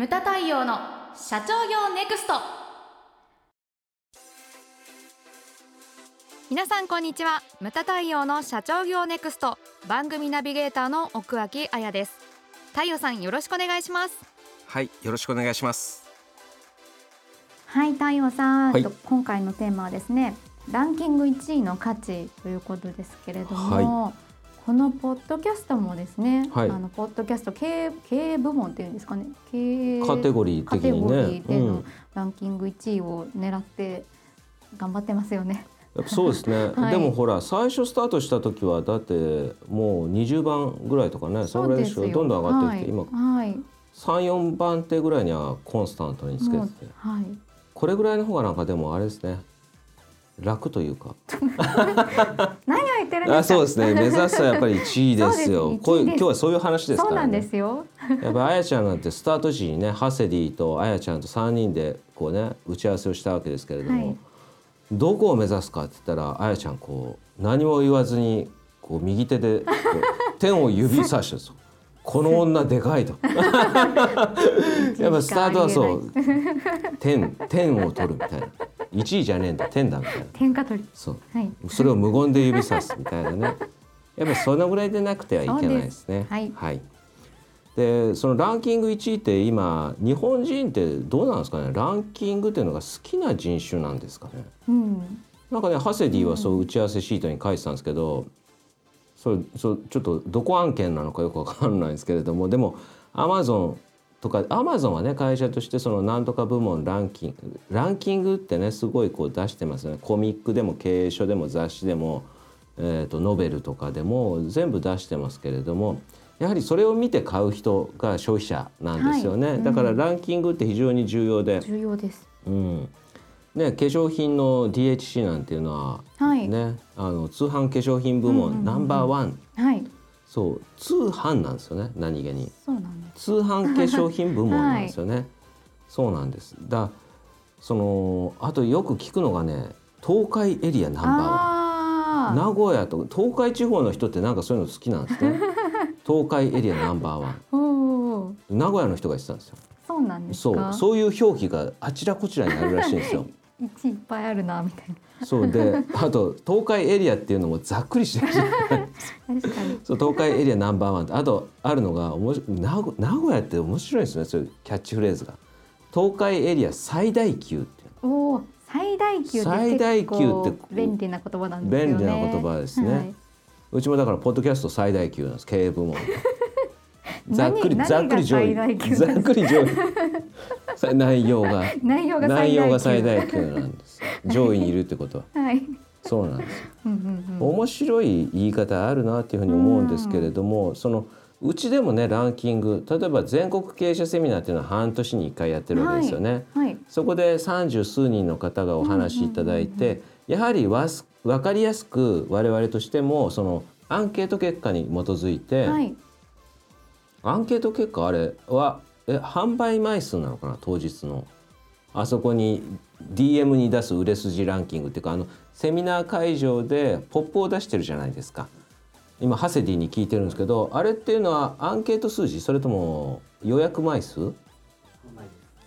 ムタ太陽の社長業ネクスト。皆さんこんにちは。ムタ太陽の社長業ネクスト。番組ナビゲーターの奥脇彩です。太陽さんよろしくお願いします。はいよろしくお願いします。はい太陽さん、はい。と今回のテーマはですねランキング1位の価値ということですけれども、このポッドキャストもですね、はい。あのポッドキャスト経営経営部門っていうんですかね。経営カテゴリーカテゴリ的にねーでのうん。ランキング1位を狙って頑張ってますよね。そうですね、はい。でもほら最初スタートした時はだってもう20番ぐらいとかねそれぐらいでしょ。どんどん上がってきて、今。はい、はい、34番手ぐらいにはコンスタントにつけてて。はい。これぐらいの方がなんかでもあれですね楽というか。何を言ってるんですか。あそうですね。目指すはやっぱり1位ですよ。です1位ですこういう今日はそういう話ですそうなんからねですよ。やっぱあやちゃんなんてスタート時にねハセディとあやちゃんと3人でこうね打ち合わせをしたわけですけれども、はい。どこを目指すかって言ったらあやちゃんこう何も言わずにこう右手で 天を指さしてですよ。この女でかいと。やっぱスタートはそう。天天を取るみたいな1位じゃねえんだ天だみたいな天下取り。そうはい。それを無言で指さすみたいなね やっぱりそのぐらいでなくてはいけないですね。そうですはいでそのランキング1位って今日本人ってどうなんですかね？ランキングっていうのが好きな人種なんですかね？うん。なんかねハセディはそう打ち合わせシートに書いてたんですけど、それそうちょっとどこ案件なのかよくわかんないんですけれどもでもアマゾンとかアマゾンはね会社としてそのなんとか部門ランキングランキングってねすごいこう出してますよね。コミックでも経営書でも雑誌でも、えー、とノベルとかでも全部出してますけれどもやはりそれを見て買う人が消費者なんですよね、はい。うんだからランキングって非常に重要で、重要です。うん。ね、化粧品の DHC なんていうのははい。ね、あの通販化粧品部門、ナンバーワン。はい。そう通販なんですよね何気にそうなんです。通販化粧品部門なんですよね、そうなんですだそのあとよく聞くのがね東海エリアナンバーワン。名古屋と東海地方の人ってなんかそういうの好きなんですね 東海エリアナンバーワン。名古屋の人が言ってたんですよそうなんですそうか。そういう表記があちらこちらにあるらしいんですよ一いっぱいあるなみたいな。そうであと東海エリアっていうのもざっくりしてるじゃない。確かに。そう東海エリアナンバーワン。ってあとあるのがおもし名古名古屋って面白いですねそういうキャッチフレーズが。東海エリア最大級っていうおお。最大級最大級って便利な言葉なんですよね。便利な言葉ですね、はい。うちもだからポッドキャスト最大級なんです。経営部門ざっくり何ざっくり上位。ざっくり上位。さ 内容が内容が最大級。内容が最大級なんです上位にいるってことは はい。そうなんですよ うんうんうん。面白い言い方あるなっていうふうに思うんですけれども、そのうちでもねランキング例えば全国経営者セミナーっていうのは半年に1回やってるわけですよね。はい。そこで三十数人の方がお話しいただいて、やはりわす分かりやすく我々としてもそのアンケート結果に基づいて、はい。アンケート結果あれはえ販売枚数なのかな？当日の。あそこに DM に出す売れ筋ランキングっていうかあのセミナー会場でポップを出してるじゃないですか。今ハセディに聞いてるんですけどあれっていうのはアンケート数字？それとも予約枚数？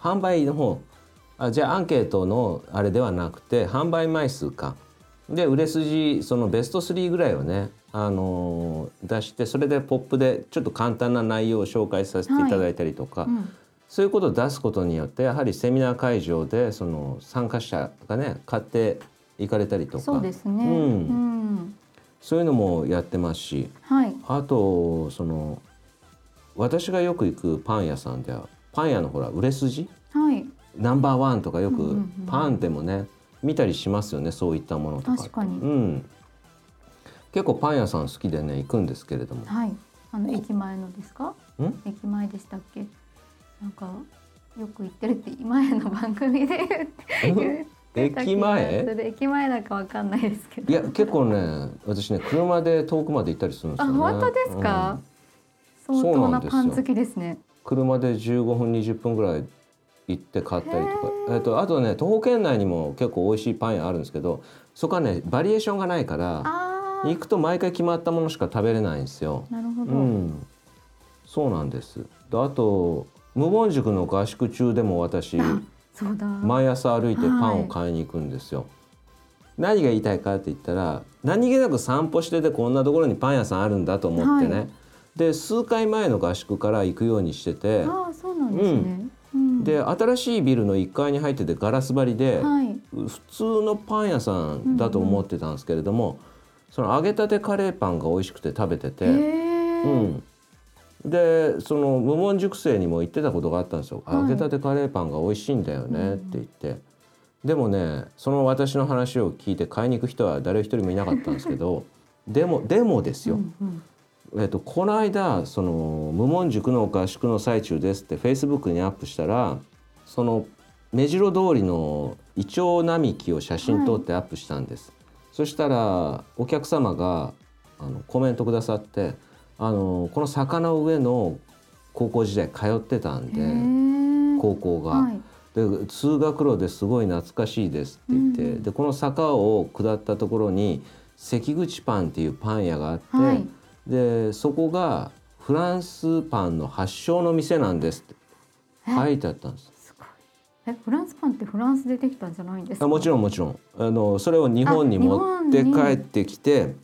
販売の方。あじゃあアンケートのあれではなくて販売枚数か。で売れ筋そのベスト3ぐらいをね、あのー出してそれでポップでちょっと簡単な内容を紹介させていただいたりとか、うん。そういうことを出すことによってやはりセミナー会場でその参加者がね買っていかれたりとかそうですね。うんうん。そういうのもやってますしはい。あとその私がよく行くパン屋さんではパン屋のほら売れ筋？はい。ナンバーワンとかよくパンでもね見たりしますよねそういったものとか確かにうん、結構パン屋さん好きでね行くんですけれどもはい。あの駅前のですか？ん？駅前でしたっけ？なんかよく行ってるって前の番組で駅前？駅前だかわかんないですけど。いや結構ね私ね車で遠くまで行ったりするんですあよね本当ですか？相そう当なパン好きですね。車で15分20分ぐらい行って買ったりとか、えっとあとね徒歩圏内にも結構美味しいパン屋あるんですけどそこはねバリエーションがないからあ行くと毎回決まったものしか食べれないんですよ。あ、なるほど。うん、そうなんです。であと無言塾の合宿中でも私そうだ。毎朝歩いてパンを買いに行くんですよ。何が言いたいかって言ったら何気なく散歩しててこんなところにパン屋さんあるんだと思ってね、はい。で数回前の合宿から行くようにしててああそうなんですね、うん。で新しいビルの1階に入っててガラス張りで、はい。普通のパン屋さんだと思ってたんですけれども、その揚げたてカレーパンが美味しくて食べてて、うん、でその無門塾生にも言ってたことがあったんですよ、はい。揚げたてカレーパンが美味しいんだよねって言って、でもねその私の話を聞いて買いに行く人は誰一人もいなかったんですけど でもでもですよ、うんうん。えっと、この間その無門塾の合宿の最中ですってフェイスブックにアップしたらその目白通りのイチョウ並木を写真撮ってアップしたんです、そしたらお客様があのコメントくださってあのこの坂の上の高校時代通ってたんで高校が。はい。で通学路ですごい懐かしいですって言って、うんでこの坂を下ったところに関口パンっていうパン屋があって、はい。でそこがフランスパンの発祥の店なんですってえ？書いてあったんです。えフランスパンってフランスでできたんじゃないんですか？あもちろんもちろん。あのそれを日本にあ持って帰ってきて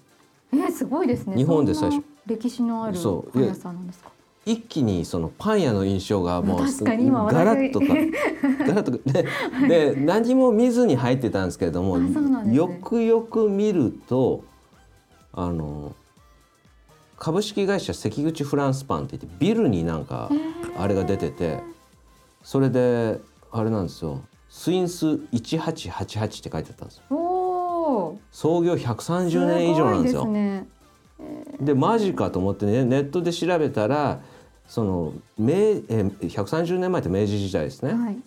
えすごいですね。日本で最初。歴史のあるパン屋さんなんですか？一気にそのパン屋の印象がもうガラッとかガラッとかでで 何も見ずに入ってたんですけれども、よくよく見るとあの株式会社関口フランスパンって言ってビルになんかあれが出ててそれであれなんですよ。スインス1888って書いてあったんですよ。創業130年以上なんですよ。でマジかと思ってねネットで調べたらその明え130年前って明治時代ですね、はい。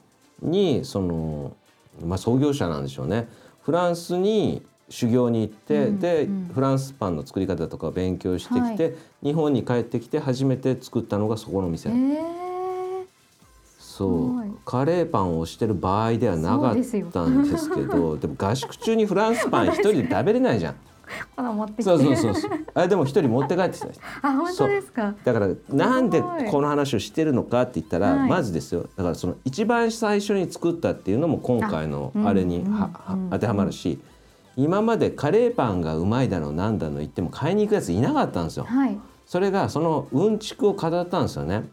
にその、まあ、創業者なんでしょうね。フランスに修行に行って、うんで、うん。フランスパンの作り方とかを勉強してきて、は日本に帰ってきて初めて作ったのがそこの店、ええそう。カレーパンをしてる場合ではなかったんですけど でも合宿中にフランスパン一人で食べれないじゃん。この持ってきて。そうそうそうそう。あでも一人持って帰ってきた。あ本当ですか？だからなんでこの話をしてるのかって言ったら、はい。まずですよ。だからその一番最初に作ったっていうのも今回のああれに当てはまるし今までカレーパンがうまいだのなんだの言っても買いに行くやついなかったんですよ。はい。それがそのうんちくを語ったんですよね。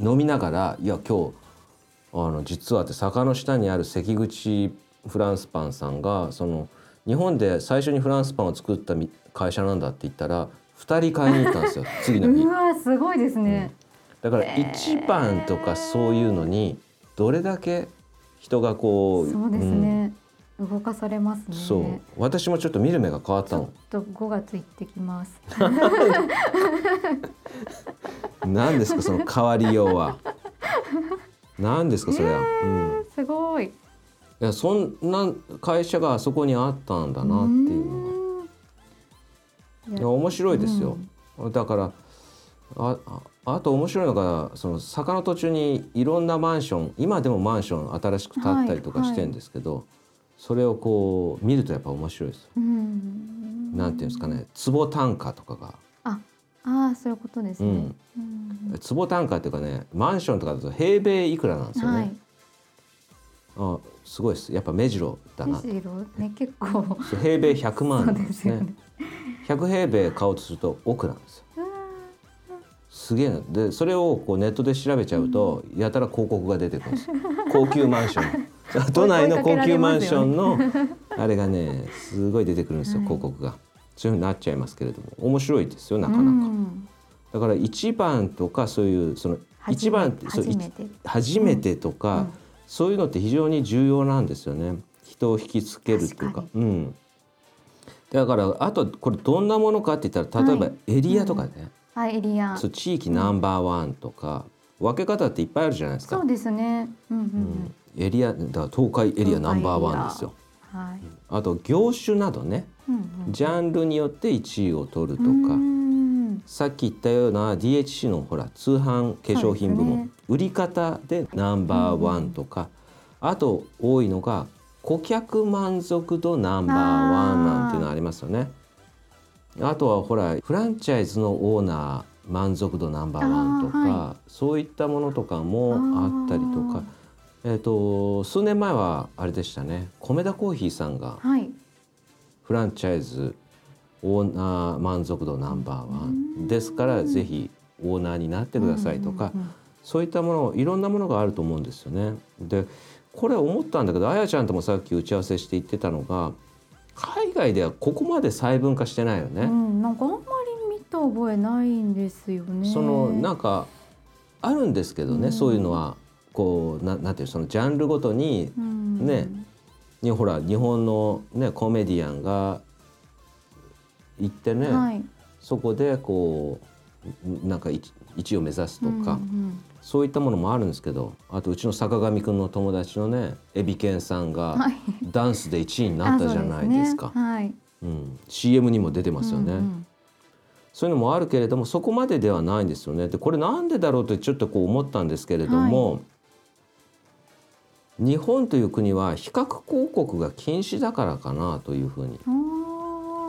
飲みながらいや今日あの実はって坂の下にある関口フランスパンさんがその日本で最初にフランスパンを作ったみ会社なんだって言ったら2人買いに行ったんですよ 次の日。う。わすごいですね、だから一番とかそういうのにどれだけ人がこうそうですね、動かされますね。うんそう。私もちょっと見る目が変わったの。ちょっと5月行ってきます。何ですかその変わりようは何ですかそれは、うん、すごい。いやそんな会社があそこにあったんだなっていうのが。うーん。いや面白いですよ、だからあああと面白いのがその坂の途中にいろんなマンション今でもマンション新しく建ったりとかしてるんですけど、それをこう見るとやっぱ面白いですよ。うん。なんていうんですかね坪単価とかが、ああーそういうことですね、うん、うん。坪単価っていうかねマンションとかだと平米いくらなんですよね。はい。あすごいです。やっぱ目白だな。む。しろね結構。平米100万なんですねですよね。100平米買おうとすると億なんですよ。すげえな。でそれをこうネットで調べちゃうと、やたら広告が出てくるんですよ。高級マンション。都内の高級マンションのあれがねすごい出てくるんですよ、はい。広告がそういうふうになっちゃいますけれども面白いですよなかーなか、うん。だから一番とかそういうその一番って初めて。とか、うん。そういうのって非常に重要なんですよね。人を引きつけるっていうか。うん。だからあとこれどんなものかって言ったら例えばはい。エリアとかね、はいエリア。そう地域ナンバーワンとか、分け方っていっぱいあるじゃないですか。そうですね。うんうんうん。エリアだから東海エリアナンバーワンですよ。うんはい。あと業種などねうんうん。ジャンルによって1位を取るとか、うーん。さっき言ったような DHC のほら通販化粧品部門、ね売り方でナンバーワンとか、あと多いのが顧客満足度ナンバーワンなんていうのありますよね。あとはほらフランチャイズのオーナ満足度ナンバーワンとか、はそういったものとかもあったりとか、えー、と数年前はあれでしたね。米田コーヒーさんがはい。フランチャイズオーナー満足度ナンバーワン。ですからぜひオーナーになってくださいとか、そういったものいろんなものがあると思うんですよね。でこれ思ったんだけどあやちゃんともさっき打ち合わせして言ってたのが海外ではここまで細分化してないよね。うん、なんかあんまり見た覚えないんですよね。そのなんかあるんですけどね、うん。そういうのはこうななんていうそのジャンルごとにうん。ねにほら日本のねコメディアンが行ってね、はい、そこでこうなんか一一位を目指すとか、うんうんそういったものもあるんですけどあとうちの坂上くんの友達のねエビケンさんがはい、ダンスで1位になったじゃないですか。うね。はい、うん、CM にも出てますよね、うんうん。そういうのもあるけれどもそこまでではないんですよね。でこれなんでだろうとちょっとこう思ったんですけれども、日本という国は比較広告が禁止だからかなというふうに。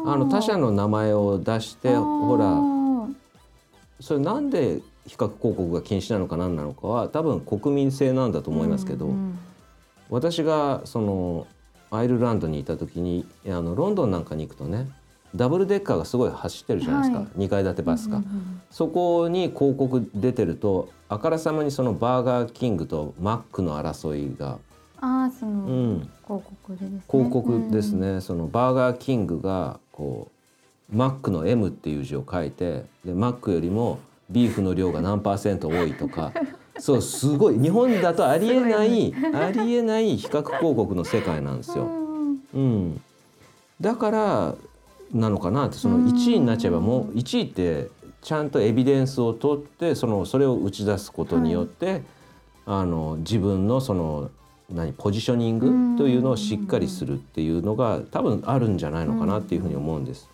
あの他社の名前を出してほらそれなんで比較広告が禁止なのか何なのかは多分国民性なんだと思いますけど、うんうん。私がそのアイルランドにいた時にあのロンドンなんかに行くとねダブルデッカーがすごい走ってるじゃないですか、はい。2階建てバスが、うんうんそこに広告出てるとあからさまにそのバーガーキングとマックの争いが、ああそのうん、広告でですね。広告ですね、そのバーガーキングがこうマックの M っていう字を書いてでマックよりもビーフの量が何パーセント多いとか。そうすごい。日本だとありえない、ありえない比較広告の世界なんですよ。うん。うん、だからなのかなってそのうん1位になっちゃえばもう1位ってちゃんとエビデンスを取ってそのそれを打ち出すことによって、あの自分のその何ポジショニングというのをしっかりするっていうのが多分あるんじゃないのかなっていうふうに思うんです。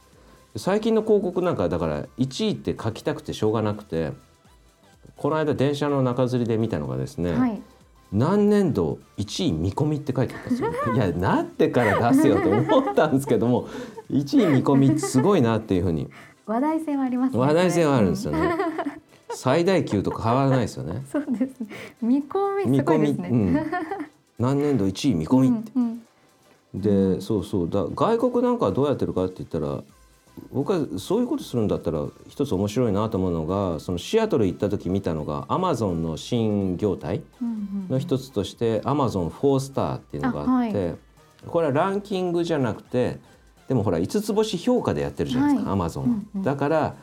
最近の広告なんかだから1位って書きたくてしょうがなくてこの間電車の中吊りで見たのがですね、はい。何年度1位見込みって書いてあったんですよ。いやなってから出せよと思ったんですけども1位見込みすごいなっていうふうに話題性はありますね。話題性はあるんですよ。よね。最大級と変わらないですよね。そうですね。見込みすごいですね。うん、何年度1位見込みって。うんうんでそうそうだ外国なんかはどうやってるかって言ったら僕はそういうことするんだったら一つ面白いなと思うのがそのシアトル行った時見たのがアマゾンの新業態の一つとしてアマゾン4スターっていうのがあってこれはランキングじゃなくてでもほら5つ星評価でやってるじゃないですか、はい。アマゾンだから、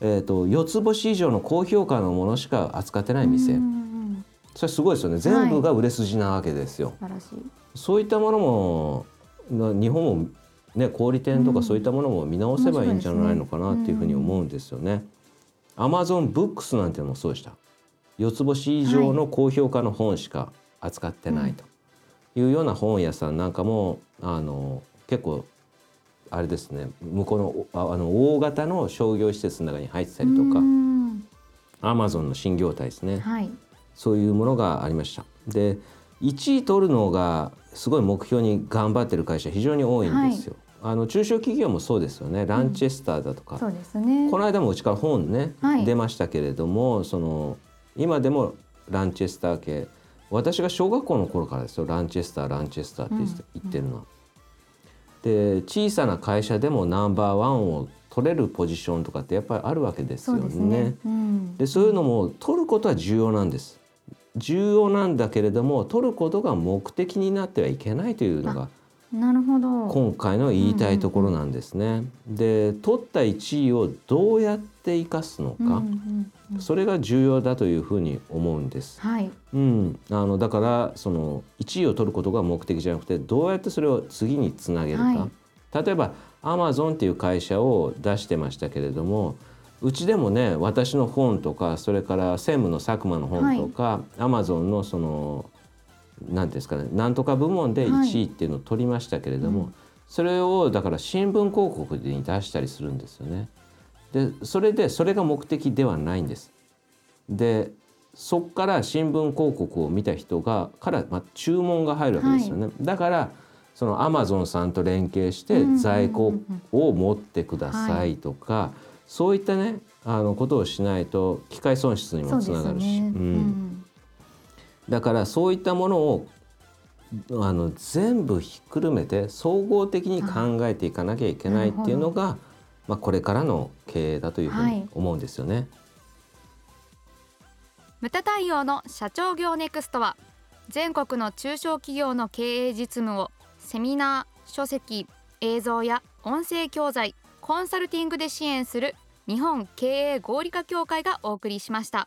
えー、と4つ星以上の高評価のものしか扱ってない店、それすごいですよね。全部が売れ筋なわけですよ。そういったものもな日本もね小売店とかうんそういったものも見直せばいいんじゃないのかなっていうふうに思うんですよね。アマゾンブックスなんてのもそうでした。四つ星以上の高評価の本しか扱ってないというような本屋さんなんかもあの結構あれですね向こうのああの大型の商業施設の中に入ってたりとかうんアマゾンの新業態ですね。はい。そういうものがありました。で1位取るのがすごい目標に頑張ってる会社非常に多いんですよ。あの中小企業もそうですよね。ランチェスターだとか、そうですね。この間もうちから本ね、はい。出ましたけれどもその今でもランチェスター系。私が小学校の頃からですよ。ランチェスターランチェスターって言って,、るのは。で小さな会社でもナンバーワンを取れるポジションとかってやっぱりあるわけですよそうですね。うん。でそういうのも取ることは重要なんです。重要なんだけれども取ることが目的になってはいけないというのがなるほど。今回の言いたいところなんですね。で取った1位をどうやって生かすのか、それが重要だというふうに思うんです。はい。うん、あのだからその1位を取ることが目的じゃなくてどうやってそれを次につなげるか、は例えばアマゾンっていう会社を出してましたけれどもうちでもね私の本とかそれから専務の佐久間の本とか、アマゾンのその何ですかねなんとか部門で1位っていうのを取りましたけれども、うんそれをだから新聞広告に出したりするんですよね。でそれでそれが目的ではないんです。でそこから新聞広告を見た人がから、まあ、注文が入るわけですよね。だからそのアマゾンさんと連携して在庫を持ってくださいとか、そういったねあのことをしないと機械損失にもつながるし、ね、ううん。んだからそういったものをあの全部ひっくるめて総合的に考えていかなきゃいけないっていうのがまあ、これからの経営だというふうに思うんですよね。ムタ対応の社長業ネクストは全国の中小企業の経営実務をセミナー書籍映像や音声教材コンサルティングで支援する日本経営合理化協会がお送りしました